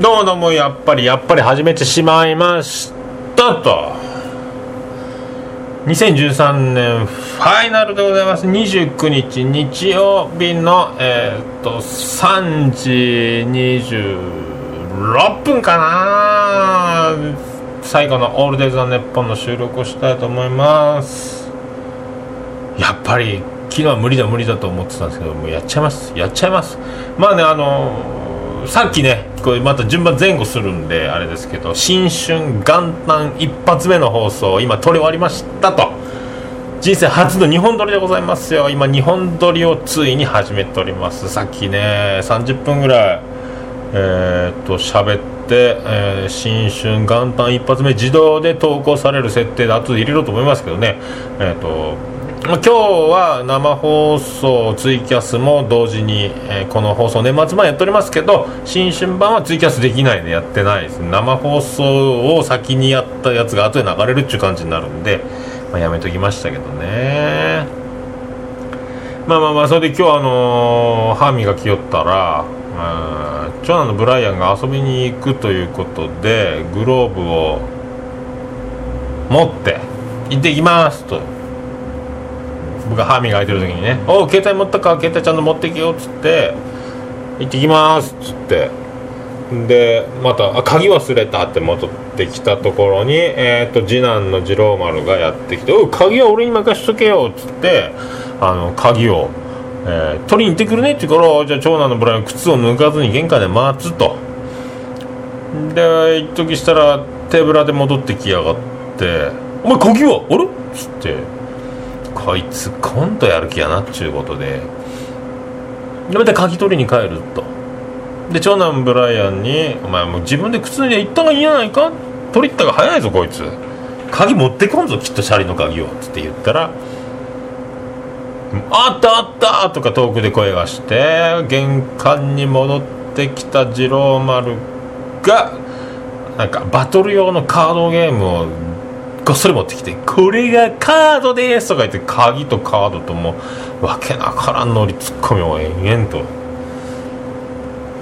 どうどもやっぱりやっぱり始めてしまいましたと。2013年ファイナルでございます。29日日曜日のえー、っと3時26分かな。最後の「オールデイズ・ザ・ネッポン」の収録をしたいと思います。やっぱり昨日は無理だ無理だと思ってたんですけどもうやっちゃいます。やっちゃいます。まあねあのさっきねこれまた順番前後するんであれですけど新春元旦一発目の放送今撮り終わりましたと。人生初の日本撮りでございますよ。今日本撮りをついに始めております。さっきね30分ぐらいえー、っと喋って、えー新春元旦一発目自動で投稿される設定で後で入れろと思いますけどね。えー、っと今日は生放送ツイキャスも同時に、えーこの放送年末版やっておりますけど新春版はツイキャスできないでやってないです生放送を先にやったやつが後で流れるっていう感じになるんで、まあ、やめときましたけどね。まあまあまあそれで今日あのー歯磨きよったら長男のブライアンが遊びに行くということでグローブを持って行ってきますと。僕が歯磨いてる時にね「おう携帯持ったか携帯ちゃんと持ってきよ」っつって「行ってきます」っつってでまたあ鍵忘れたって戻ってきたところに、えー、と次男の次郎丸がやってきて「おう鍵は俺に任しとけよ」っつってあの鍵を、えー取りに行ってくるねって言うからじゃあ長男のブライン靴を脱がずに玄関で待つとで一時したら手ぶらで戻ってきやがって「お前鍵はあれ?」っつってこいつコントやる気やなっちゅうことで。でまた鍵取りに帰ると。で長男ブライアンに「お前もう自分で靴脱いで行った方がいいんじゃないか？取り行ったが早いぞこいつ。鍵持ってこんぞきっとシャリの鍵を」つって言ったら「あったあった!」とか遠くで声がして玄関に戻ってきた次郎丸がなんかバトル用のカードゲームをごっそり持ってきて「これがカードです」とか言って鍵とカードともうわけなからん乗りツッコミを延々と。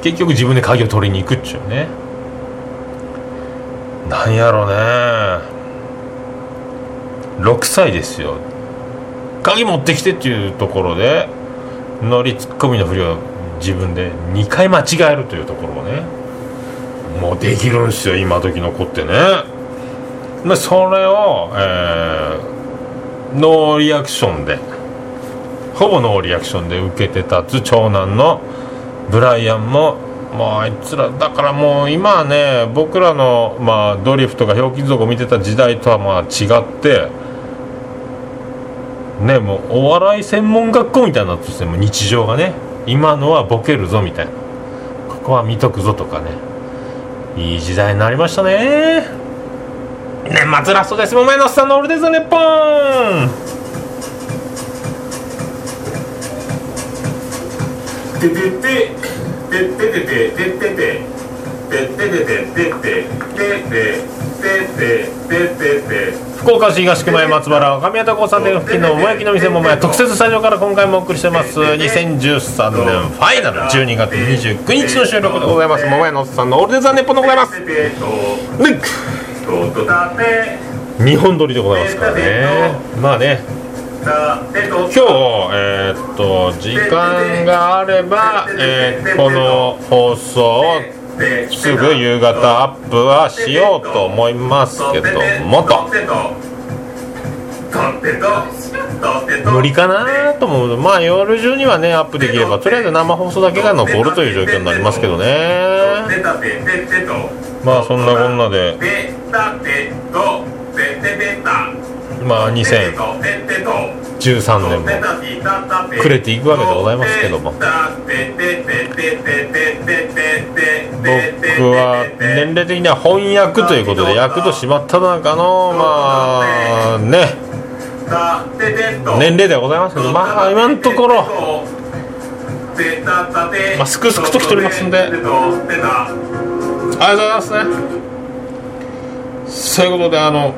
結局自分で鍵を取りに行くっちゅうね。なんやろね。6歳ですよ。鍵持ってきてっていうところで乗りツッコミのふりを自分で2回間違えるというところをね。もうできるんすよ今時の子ってね。でそれを、えーノーリアクションでほぼノーリアクションで受けて立つ長男のブライアンももうあいつらだからもう今はね僕らの、まあ、ドリフとかひょうきん族を見てた時代とはまあ違ってねもうお笑い専門学校みたいになってても日常がね今のはボケるぞみたいな。ここは見とくぞとかねいい時代になりましたね。年末ラストです。桃屋のさんのオールデイズ・ネッポンてててててててててて福岡市東区前松原若宮田交差点付近の桃焼きの店桃屋特設スタジオから今回もお送りしてます2013年ファイナル12月29日の収録でございます桃屋のおっさんのオールデイズ・ネッポンでございます日本撮りでございますからね。まあね。今日えーっと時間があれば、えーこの放送をすぐ夕方アップはしようと思いますけどもと。無理かなと思う。まあ夜中にはねアップできればとりあえず生放送だけが残るという状況になりますけどね。まあそんなこんなでまあ2013年も暮れていくわけでございますけども。僕は年齢的には翻訳ということで役としまった中のまあね。年齢ではございますけどまあ今のところまあすくすくと来ておりますんで。ありがとうございますねそういうことであの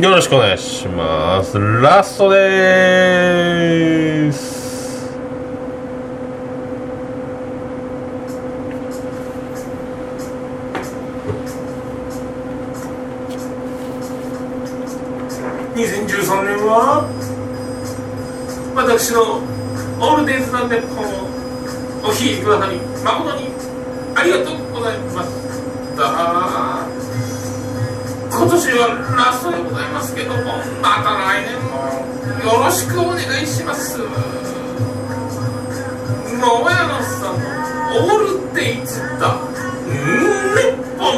よろしくお願いします。ラストです。2013年は私のオールデイズ・ザ・ネッポをお聴きくださり誠にありがとうございます。した今年はラストでございますけどもまた来年もよろしくお願いします。桃屋のさんのオールデイズ・ザ・ネッポン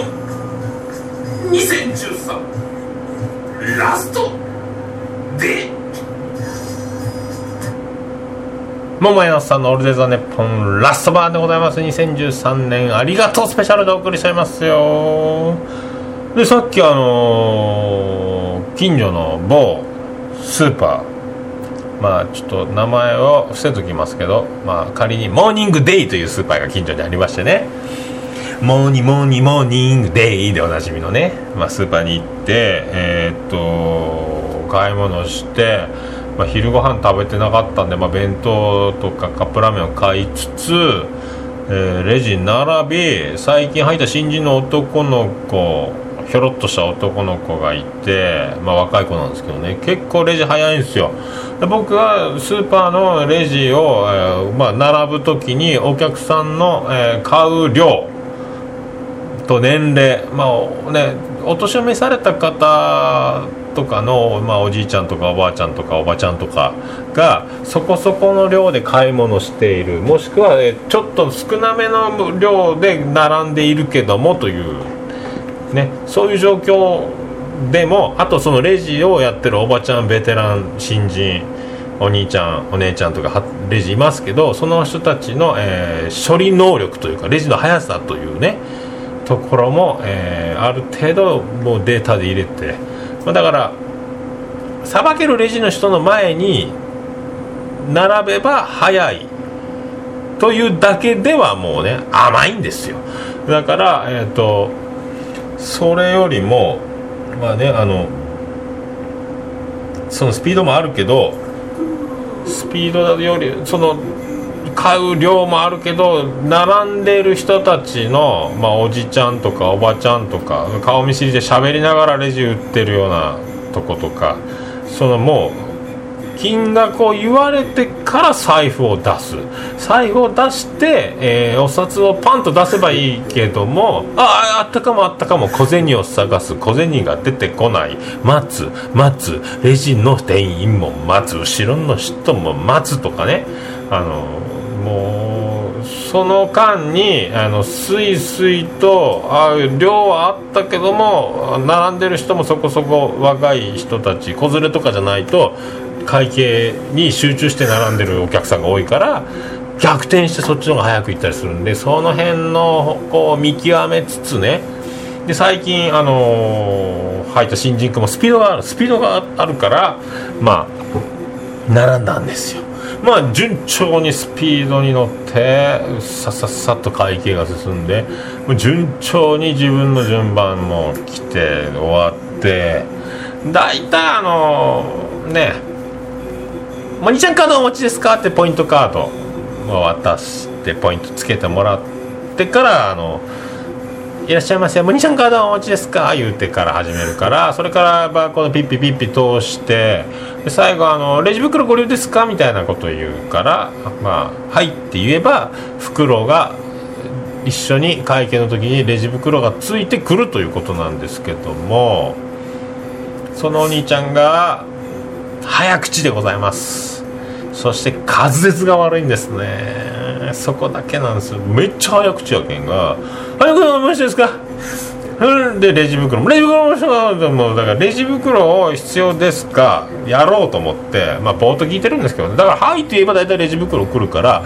2013ラスト。で桃屋さんのオールデザネッポンラストバーでございます。2013年ありがとうスペシャルでお送りしちゃいますよ。でさっきあのー近所の某スーパー。まあちょっと名前を伏せときますけどまあ仮にモーニングデイというスーパーが近所にありましてね。モーニモーニモーニングデイでおなじみのね、まあ、スーパーに行ってえーっと買い物して、まあ、昼ご飯食べてなかったんで、まあ、弁当とかカップラーメンを買いつつ、えーレジ並び最近入った新人の男の子ひょろっとした男の子がいて、まあ、若い子なんですけどね。結構レジ早いんですよ。で僕はスーパーのレジを、えーまあ、並ぶ時にお客さんの、えー買う量と年齢まあねお年を召された方とかの、まあ、おじいちゃんとかおばあちゃんとかおばちゃんとかがそこそこの量で買い物しているもしくは、えちょっと少なめの量で並んでいるけどもという、ね、そういう状況でもあとそのレジをやってるおばちゃんベテラン新人お兄ちゃんお姉ちゃんとかレジいますけどその人たちの、えー処理能力というかレジの速さというねところも、えーある程度もうデータで入れて、まあ、だからさばけるレジの人の前に並べば早い。というだけではもうね甘いんですよ。だからえっ、とそれよりもまあねあのそのスピードもあるけどスピードよりその買う量もあるけど並んでいる人たちの、まあ、おじちゃんとかおばちゃんとか顔見知りで喋りながらレジ売ってるようなとことかそのもう金額を言われてから財布を出す。財布を出して、えーお札をパンと出せばいいけどもあああったかもあったかも小銭を探す。小銭が出てこない。待つ待つ。レジの店員も待つ。後ろの人も待つとかね。あのもうその間にあのスイスイとあ量はあったけども並んでる人もそこそこ若い人たち子連れとかじゃないと会計に集中して並んでるお客さんが多いから逆転してそっちの方が早く行ったりするんでその辺のこう見極めつつねで最近あのー入った新人君もスピードがあるスピードがあるからまあ並んだんですよ。まあ順調にスピードに乗ってさささっと会計が進んで順調に自分の順番も来て終わって大体あのね「モニちゃんカードお持ちですか?」ってポイントカードを渡してポイントつけてもらってからあのいらっしゃいませ、モニちゃんカードお持ちですか？言うてから始めるから、それからバーコードピッピピッピ通して、で最後あの、レジ袋ご利用ですか？みたいなこと言うから、まあ、はいって言えば、袋が一緒に会計の時にレジ袋がついてくるということなんですけども、そのお兄ちゃんが、早口でございます。そして滑舌が悪いんですね。そこだけなんですよ。めっちゃ早口やけんが「早くお待ちですか?」でレジ袋も。レジ袋ももだからレジ袋を必要ですかやろうと思ってまあぼーっと聞いてるんですけどだから「はい」と言えば大体レジ袋来るから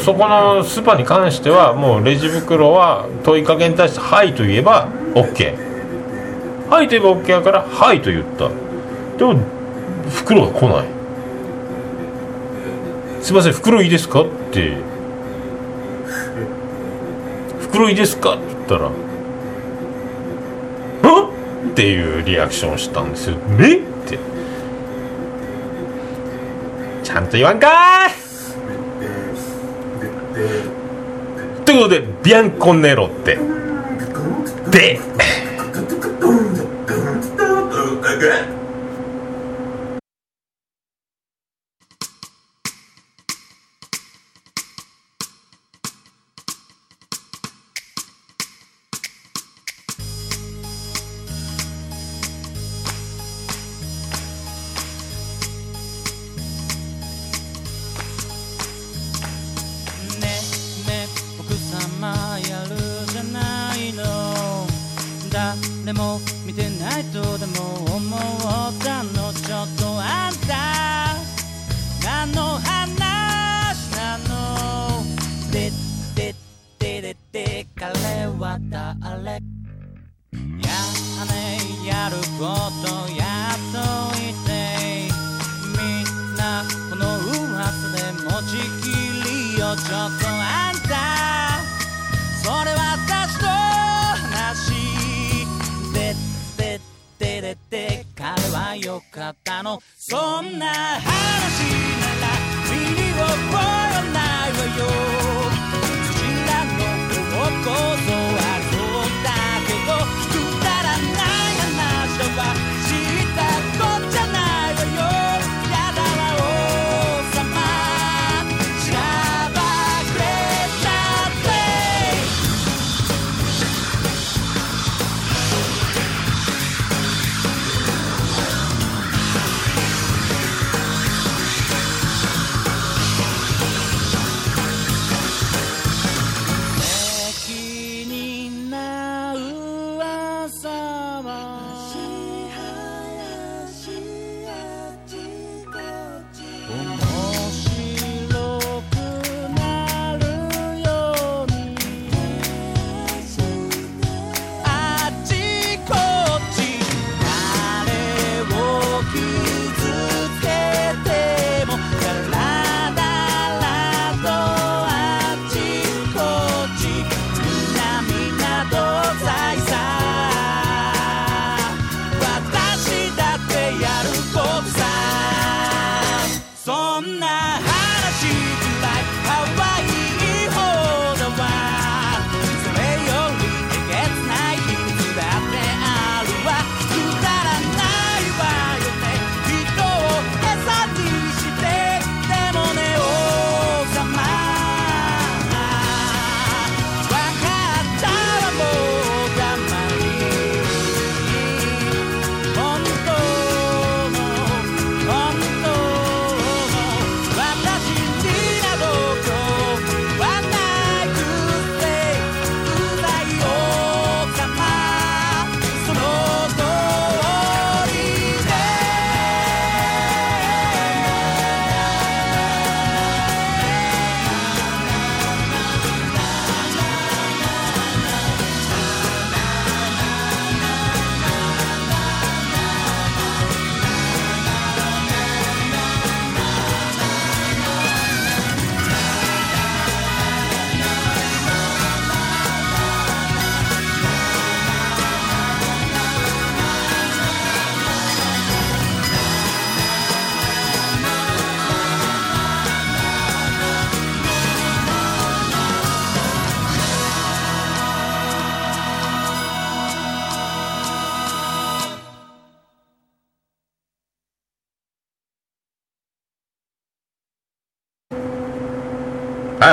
そこのスーパーに関してはもうレジ袋は問いかけに対して「はい」と言えば OK「はい」と言えば OK やから「はい」と言った。でも袋が来ない。すいません袋いいですか？って袋いですか？って言ったら「ん?」っていうリアクションをしたんですよ「え？っ?」て。ちゃんと言わんかーい！ということでビアンコネロって。で。でも見てないとでも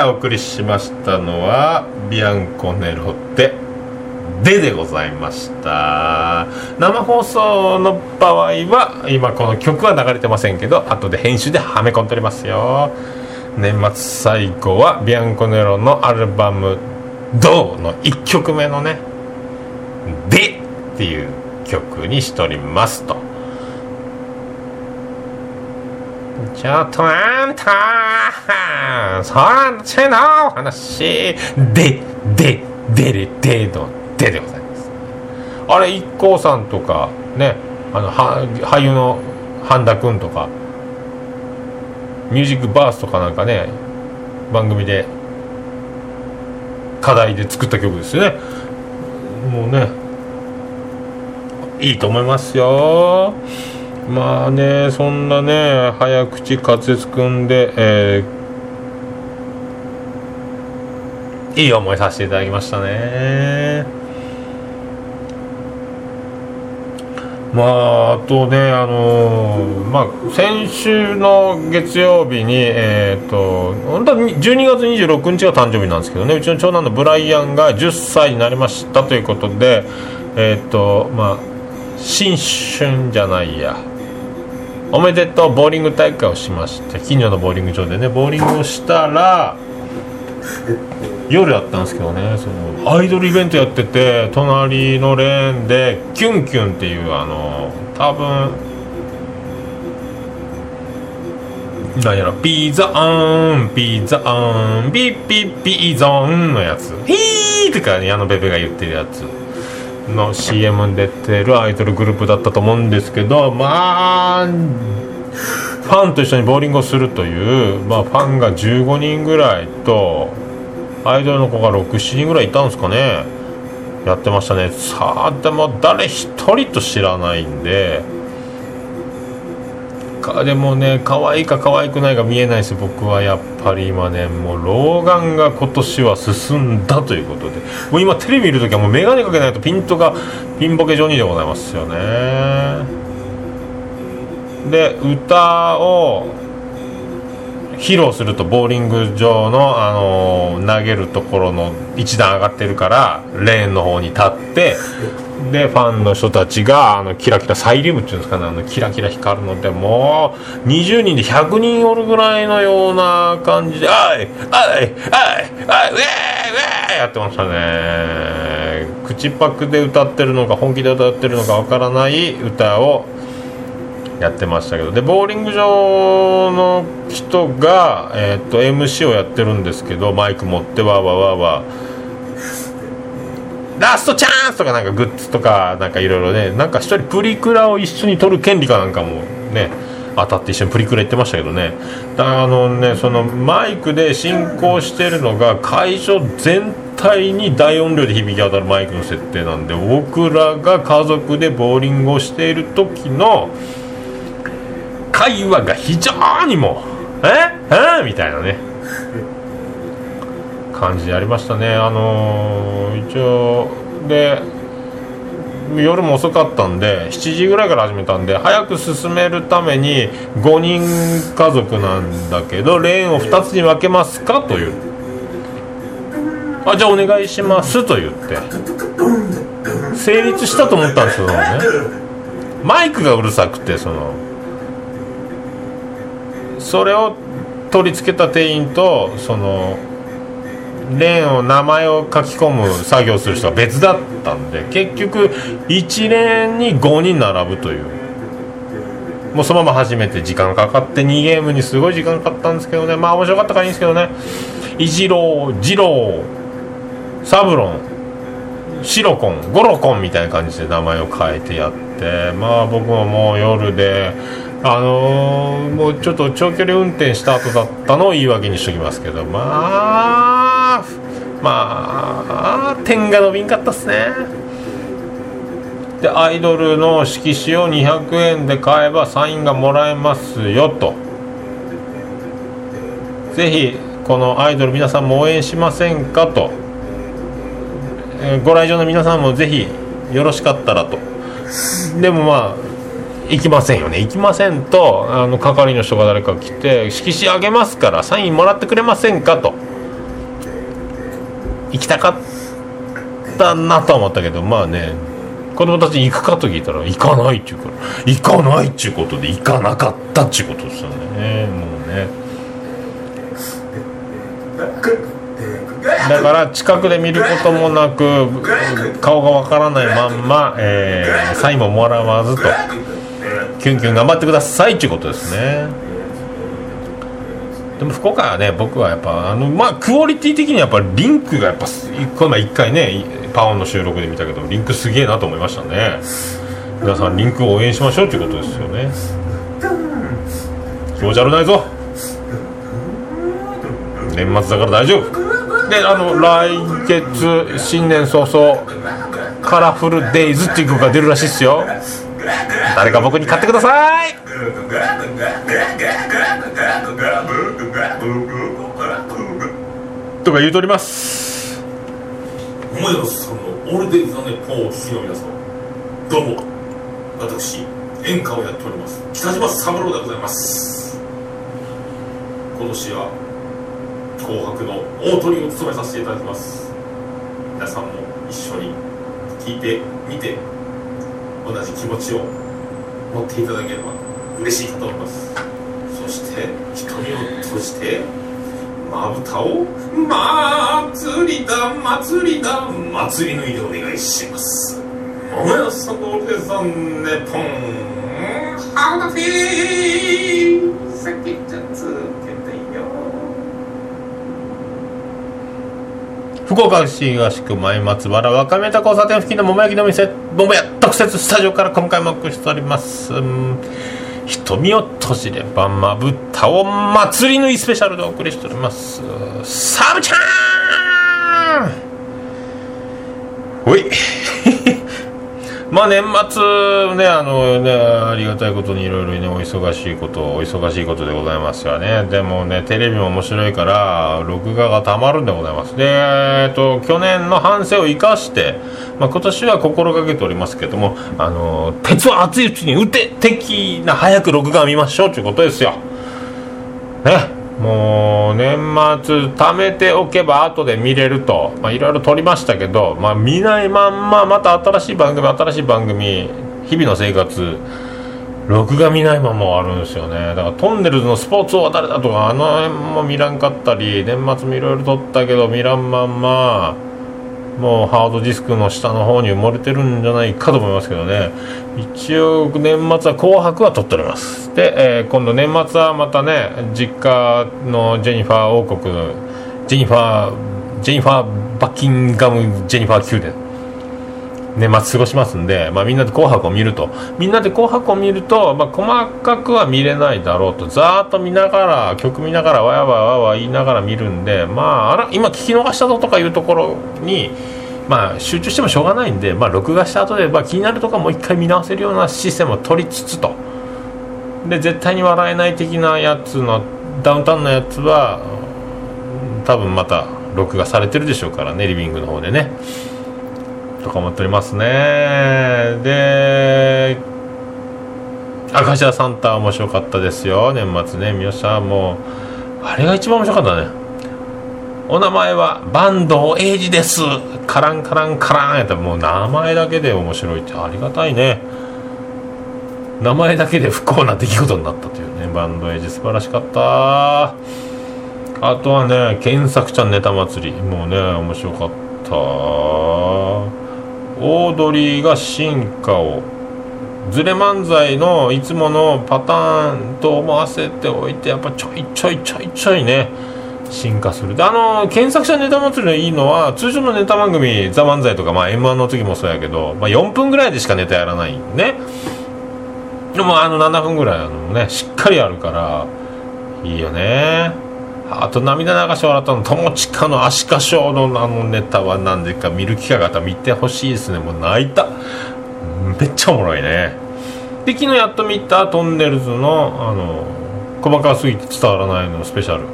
いお送りしましたのはビアンコネロで「で」でございました。生放送の場合は今この曲は流れてませんけど後で編集ではめ込んでおりますよ。年末最後はビアンコネロのアルバム「ドーの1曲目のね「で」っていう曲にしておりますと。ちょっとあんたそらちの話。でででれでのででございます。あれ IKKO さんとかねあのは俳優の半田君とかミュージックバースとかなんかね番組で課題で作った曲ですよね。もうねいいと思いますよ。まあねそんなね早口滑舌くんで、えーいい思いさせていただきましたね。まああとねあのーまあ先週の月曜日にえっ、と本当は12月26日が誕生日なんですけどね。うちの長男のブライアンが10歳になりましたということでえっ、とまあ新春じゃないや。おめでとうボーリング大会をしまして近所のボーリング場でねボーリングをしたら夜やったんですけどねそのアイドルイベントやってて隣のレーンでキュンキュンっていうあの多分なんやろピザーンピザーンピッピッピゾーンのやつ。ヒーとか矢野ベベが言ってるやつの CM に出てるアイドルグループだったと思うんですけどまあファンと一緒にボーリングをするという、まあ、ファンが15人ぐらいとアイドルの子が67人ぐらいいたんですかね。やってましたね。さあでも誰一人と知らないんでかでもね可愛いか可愛くないか見えないです僕はやっぱり今ねもう老眼が今年は進んだということで。もう今テレビ見るときはもう眼鏡かけないとピントがピンボケ状にでございますよね。で歌を披露するとボーリング場の、あのー投げるところの一段上がってるからレーンの方に立ってでファンの人たちがあのキラキラサイリウムっていうんですかねあのキラキラ光るのでもう20人で100人おるぐらいのような感じで「あいあいあいあいウェーウェー!」やってましたね口パクで歌ってるのか本気で歌ってるのかわからない歌をやってましたけど。でボーリング場の人が、えー、と MC をやってるんですけどマイク持ってわわわわラストチャンスとかなんかグッズとかなんかいろいろね。なんか一人プリクラを一緒に撮る権利かなんかもね当たって一緒にプリクラ言ってましたけどね。だからあのねそのマイクで進行してるのが会場全体に大音量で響き渡るマイクの設定なんで僕らが家族でボーリングをしている時の会話が非常にもうえ？え？みたいなね。感じでありましたね。あのー一応で夜も遅かったんで7時ぐらいから始めたんで早く進めるために5人家族なんだけどレーンを2つに分けますかという。あじゃあお願いしますと言って。成立したと思ったんですけどね。マイクがうるさくてその。それを取り付けた店員とそのレーンを名前を書き込む作業する人は別だったんで結局1レーンに5人並ぶという。もうそのまま始めて時間かかって2ゲームにすごい時間かかったんですけどね。まあ面白かったからいいんですけどね。イジロー、ジロー、サブロンシロコンゴロコンみたいな感じで名前を変えてやってまあ僕ももう夜であのーもうちょっと長距離運転した後だったのを言い訳にしときますけどまあまあ点が伸びんかったっすね。でアイドルの色紙を200円で買えばサインがもらえますよと。ぜひこのアイドル皆さんも応援しませんかと。えーご来場の皆さんもぜひよろしかったらと。でもまあ行きませんよね。行きませんとあの係の人が誰か来て色紙あげますからサインもらってくれませんか？と。行きたかったなとは思ったけどまあね子供たちに行くかと聞いたら行かないっちゅうから行かないっちゅうことで行かなかったっちゅうことですよね。もうね。だから近くで見ることもなく顔がわからないまんま、えーサインももらわずと。キュンキュン頑張ってくださいっていうことですね。でも福岡はね僕はやっぱあのまあクオリティ的にはやっぱリンクがやっぱこの前一回ねパオンの収録で見たけどリンクすげえなと思いましたね。皆さんリンクを応援しましょうっていうことですよね。気持ち悪ないぞ。年末だから大丈夫。であの来月新年早々カラフルデイズっていう曲が出るらしいっすよ。誰か僕に買ってください。とか言うとります。桃山さんのオールデイズ・ザ・ネッポンをお聞きの皆様。どうも。私演歌をやっております。北島三郎でございます。今年は紅白の大トリを務めさせていただきます。皆さんも一緒に聞いてみて同じ気持ちを持っていただければ嬉しいかと思います。そして瞳を閉じてまぶたを祭りだ祭りだ祭りのでお願いします。おやさのでさんねぽんハードフィーさっきちゃつけてよ福岡市東区前松原若宮田交差点付近の桃焼きの店桃屋特設スタジオから今回もお送りしております。瞳を閉じればまぶたを祭り縫いスペシャルでお送りしておりますサブちゃんほいまあ年末ねあのねありがたいことにいろいろねお忙しいことお忙しいことでございますよね。でもねテレビも面白いから録画がたまるんでございます。でえっと去年の反省を生かして、まあ、今年は心がけておりますけどもあの鉄は熱いうちに打て的な早く録画を見ましょうということですよ。ね。もう年末貯めておけば後で見れると。いろいろ撮りましたけど、まあ、見ないまんままた新しい番組新しい番組日々の生活録画見ないまま終わるんですよね。だからトンネルズのスポーツ王は誰だとかあの辺も見らんかったり年末もいろいろ撮ったけど見らんまんまもうハードディスクの下の方に埋もれてるんじゃないかと思いますけどね。一応年末は「紅白」は撮っております。で、えー今度年末はまたね実家のジェニファー王国のジェニファージェニファーバッキンガムジェニファー宮殿。年末過ごしますんで、まあ、みんなで「紅白」を見ると。みんなで「紅白」を見ると、まあ、細かくは見れないだろうと。ざーっと見ながら曲見ながらわやわやわや言いながら見るんでまああら今聞き逃したぞとかいうところにまあ集中してもしょうがないんで、まあ、録画した後で、まあ、気になるところもう一回見直せるようなシステムを取りつつと。で絶対に笑えない的なやつのダウンタウンのやつは多分また録画されてるでしょうからねリビングの方でね。とか思っておりますね。で明石家サンタ面白かったですよ。年末ね三好さんもうあれが一番面白かったね。お名前は坂東英二です。カランカランカラン。やったらもう名前だけで面白いってありがたいね。名前だけで不幸な出来事になったというね。バンドエイジ素晴らしかった。あとはね検索ちゃんネタ祭り。もうね面白かった。オードリーが進化をズレ漫才のいつものパターンと思わせておいてやっぱちょいちょいちょいちょいね進化する。であの検索者ネタ祭りのいいのは通常のネタ番組「ザ漫才とか、まあ、m 1の時もそうやけど、まあ、4分ぐらいでしかネタやらないね。でもあの7分ぐらいあのねしっかりあるからいいよね。あと涙流し笑ったの友近のアシカショーのあのネタは何でか見る機会があったら見てほしいですね。もう泣いた。めっちゃおもろいね。で昨日やっと見たトンネルズのあの細かすぎて伝わらないのスペシャル。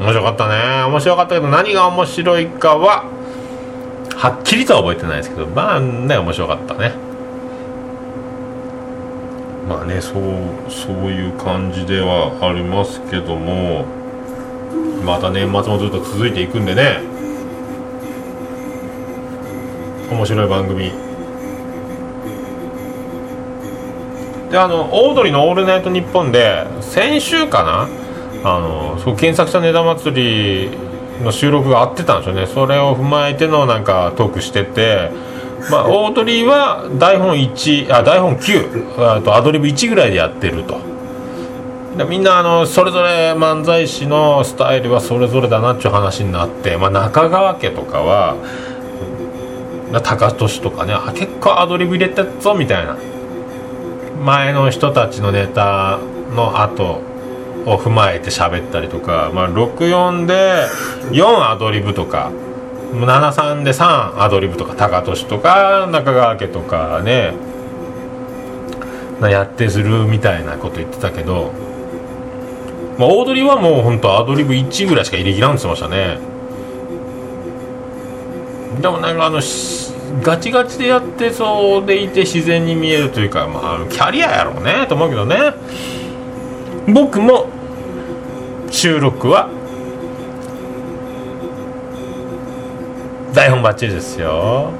面白かったね。面白かったけど何が面白いかははっきりとは覚えてないですけどまあね面白かったね。まあねそうそういう感じではありますけども。また年末もずっと続いていくんでね。面白い番組。であのオードリーの「オールナイトニッポン」で先週かな？あのそう検索したネタ祭りの収録があってたんですよね。それを踏まえてのなんかトークしてて。まあ、オードリーは台本1あ台本9あとアドリブ1ぐらいでやってると。でみんなあのそれぞれ漫才師のスタイルはそれぞれだなっていう話になって、まあ、中川家とかは高俊とかねあ結構アドリブ入れてっぞみたいな。前の人たちのネタの後を踏まえて喋ったりとか、まあ、64で4アドリブとか73で3アドリブとか高俊とか中川家とかねやってするみたいなこと言ってたけど、まあ、オードリーはもう本当アドリブ1ぐらいしか入れ切らんってましたね。でもなんかあのガチガチでやってそうでいて自然に見えるというか、まあ、キャリアやろうねと思うけどね。僕も収録は台本バッチリですよ。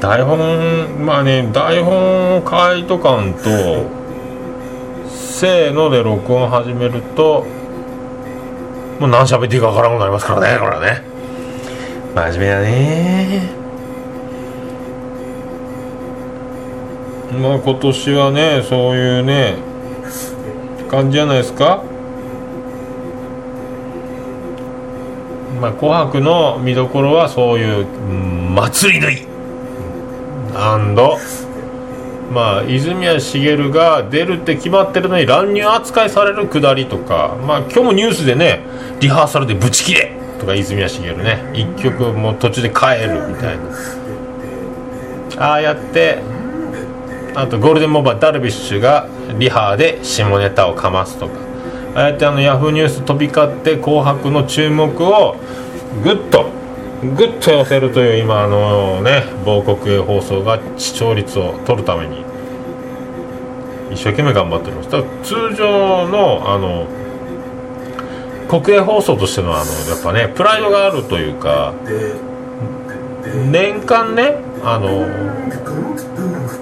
台本まあね台本を書いとかんとせーので録音始めるともう何喋っていいか分からんくなりますからねこれはね。真面目だね。まあ今年はねそういうね感じじゃないですか。まあ、紅白の見どころはそういううん祭り縫いまあ泉谷しげるが出るって決まってるのに乱入扱いされるくだりとかまあ今日もニュースでねリハーサルでブチ切れとか泉谷しげるね。一曲も途中で帰るみたいな。ああやってあとゴールデンモーバーダルビッシュがリハーで下ネタをかますとか。ああやってあのヤフーニュース飛び交って「紅白」の注目をぐっとぐっと寄せるという今あのね某国営放送が視聴率を取るために一生懸命頑張っております。ただ通常のあの国営放送としてのあのやっぱねプライドがあるというか年間ねあの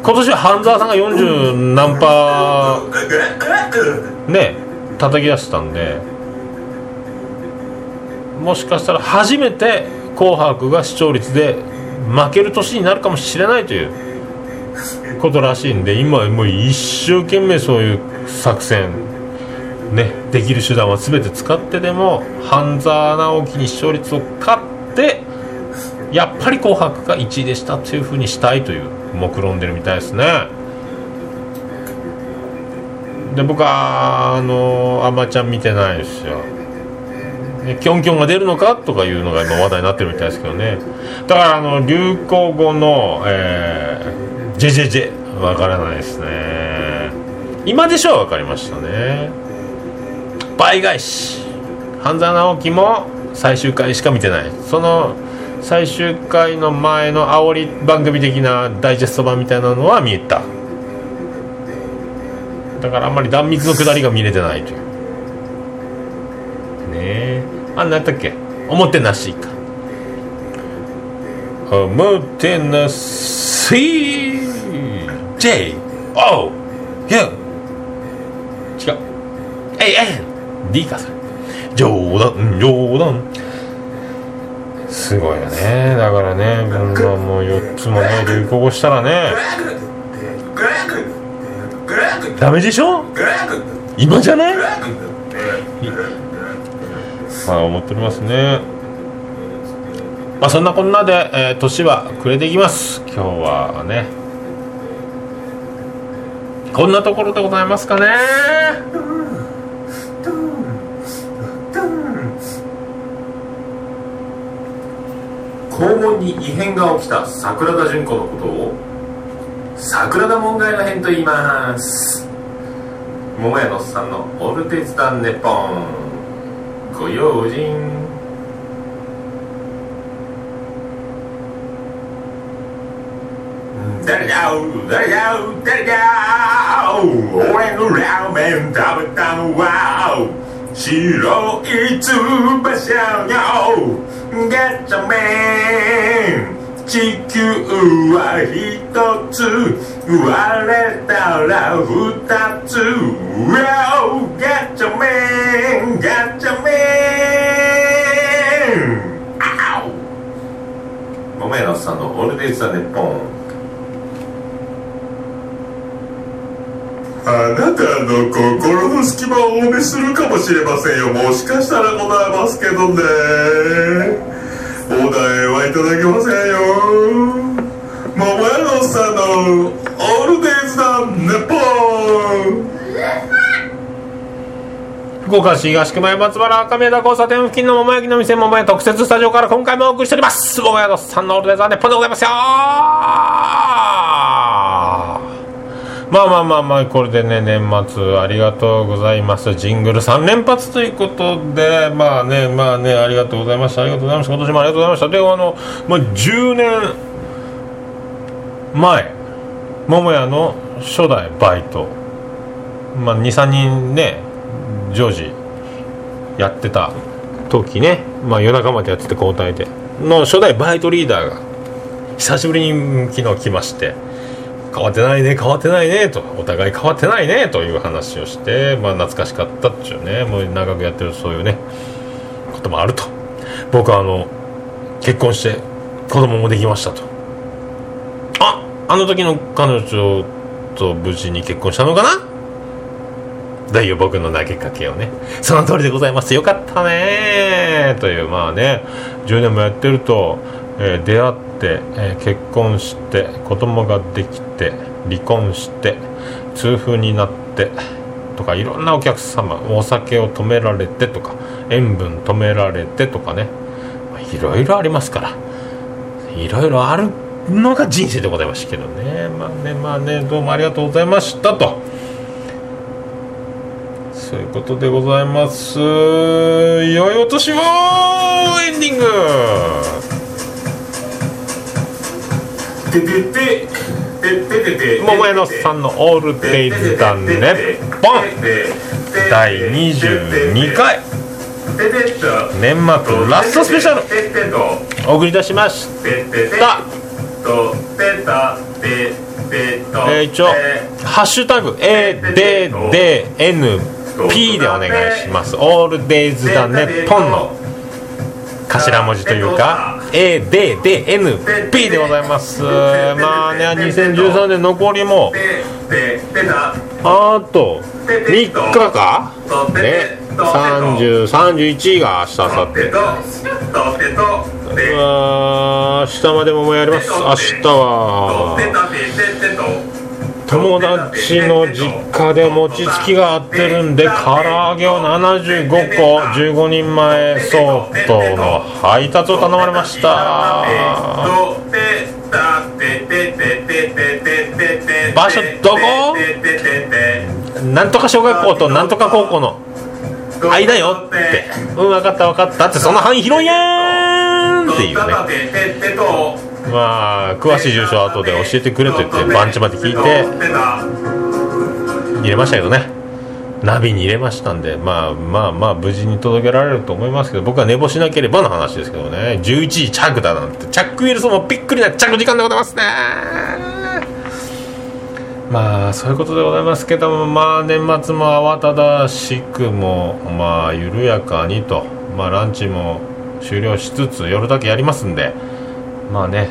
今年は半沢さんが40何パーね叩き出したんでもしかしたら初めて「紅白」が視聴率で負ける年になるかもしれないということらしいんで今もう一生懸命そういう作戦ねできる手段は全て使ってでも半沢直樹に視聴率を勝ってやっぱり「紅白」が1位でしたというふうにしたいという目論んでるみたいですね。で僕はあのあまちゃん見てないですよ。ねキョンキョンが出るのかとかいうのが今話題になってるみたいですけどね。だからあの流行語のえー、ジェジェジェわからないですね。今でしょは分かりましたね。倍返し。半沢直樹も最終回しか見てない。その最終回の前の煽り番組的なダイジェスト版みたいなのは見えた。だからあんまり断密の下りが見れてないという。ねえ。あんなやったっけ？おもてなしか。おもてなし。J. O. U 違う。A. N D かそれ。冗談冗談。すごいよね。だからねこんなもう4つもね流行語したらね。ダメでしょ？今じゃないまあ思っておりますね。まあそんなこんなで、えー年は暮れていきます。今日はね。こんなところでございますかね。肛門に異変が起きた桜田淳子のことを桜田門外の変と言います。桃屋のおっさんのオルテツダンネポンご用心。誰だ誰だ誰だ俺のラーメン食べたのは白い翼のガチャメン地球は一つ割れたら二つ Wow ガチャメンガチャメンあお桃屋さんのオールデイズ・ザ・ネッポンあなたの心の隙間をお見するかもしれませんよ。もしかしたらございますけどね。はいただけませんよ桃屋のおっさんのオールデイズ・ザ・ネポン福岡市東区前松原赤宮田交差点付近の桃焼きの店桃屋特設スタジオから今回もお送りしております。桃屋のさんのオールデイザーネッポンでございますよまあまあまあまあこれでね年末ありがとうございます。ジングル3連発ということでまあねまあねありがとうございましたありがとうございました今年もありがとうございました。であの、まあ、10年前桃屋の初代バイト。まあ23人ね常時やってた時ね、まあ、夜中までやってて交代で。の初代バイトリーダーが久しぶりに昨日来まして。変わってないね変わってないねと。お互い変わってないねという話をして、まあ、懐かしかったっちゅうね。もう長くやってるそういうねこともあると。僕はあの結婚して子供もできましたと。ああの時の彼女と無事に結婚したのかな？だいよ僕の投げかけをね。その通りでございます。よかったねというまあね10年もやってると、えー出会って、えー結婚して子供ができて離婚して痛風になってとかいろんなお客様お酒を止められてとか塩分止められてとかね。いろいろありますから。いろいろあるのが人生でございましたけどね。まあねまあねどうもありがとうございましたと。そういうことでございます。良いお年をエンディング。ててて桃屋のさんの「オールデイズだね。ポン」第22回。年末ラストスペシャル。お送りいたしました。えー一応「ハッシュタグ #ADDNP」でお願いします「オールデイズだね。ポン」の頭文字というか ADDNP でございます。まあね2013年残りもあと3日か？ね。3031が明日明後日。うわ明日までももやります。明日は。友達の実家で餅つきがあってるんで唐揚げを75個15人前相当の配達を頼まれました。場所どこ？なんとか小学校となんとか高校の。間よ。って。うん分かった分かったってその範囲広いやんっていうね。まあ詳しい住所は後で教えてくれと言って番地まで聞いて入れましたけどね。ナビに入れましたんでまあまあまあ無事に届けられると思いますけど僕は寝坊しなければの話ですけどね。11時着だなんてチャックウィルソンもびっくりな着時間でございますね。まあそういうことでございますけどもまあ年末も慌ただしくもまあ緩やかにと。まあランチも終了しつつ夜だけやりますんでまあね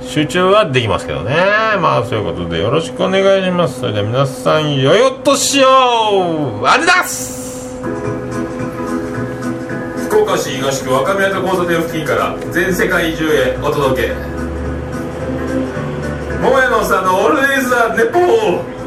集中はできますけどね。まあそういうことでよろしくお願いします。それでは皆さんよよっとしよう。あれだす。福岡市東区若宮と交差点付近から全世界中へお届け。桃屋のさんのオールデイズ・ザ・ネポー。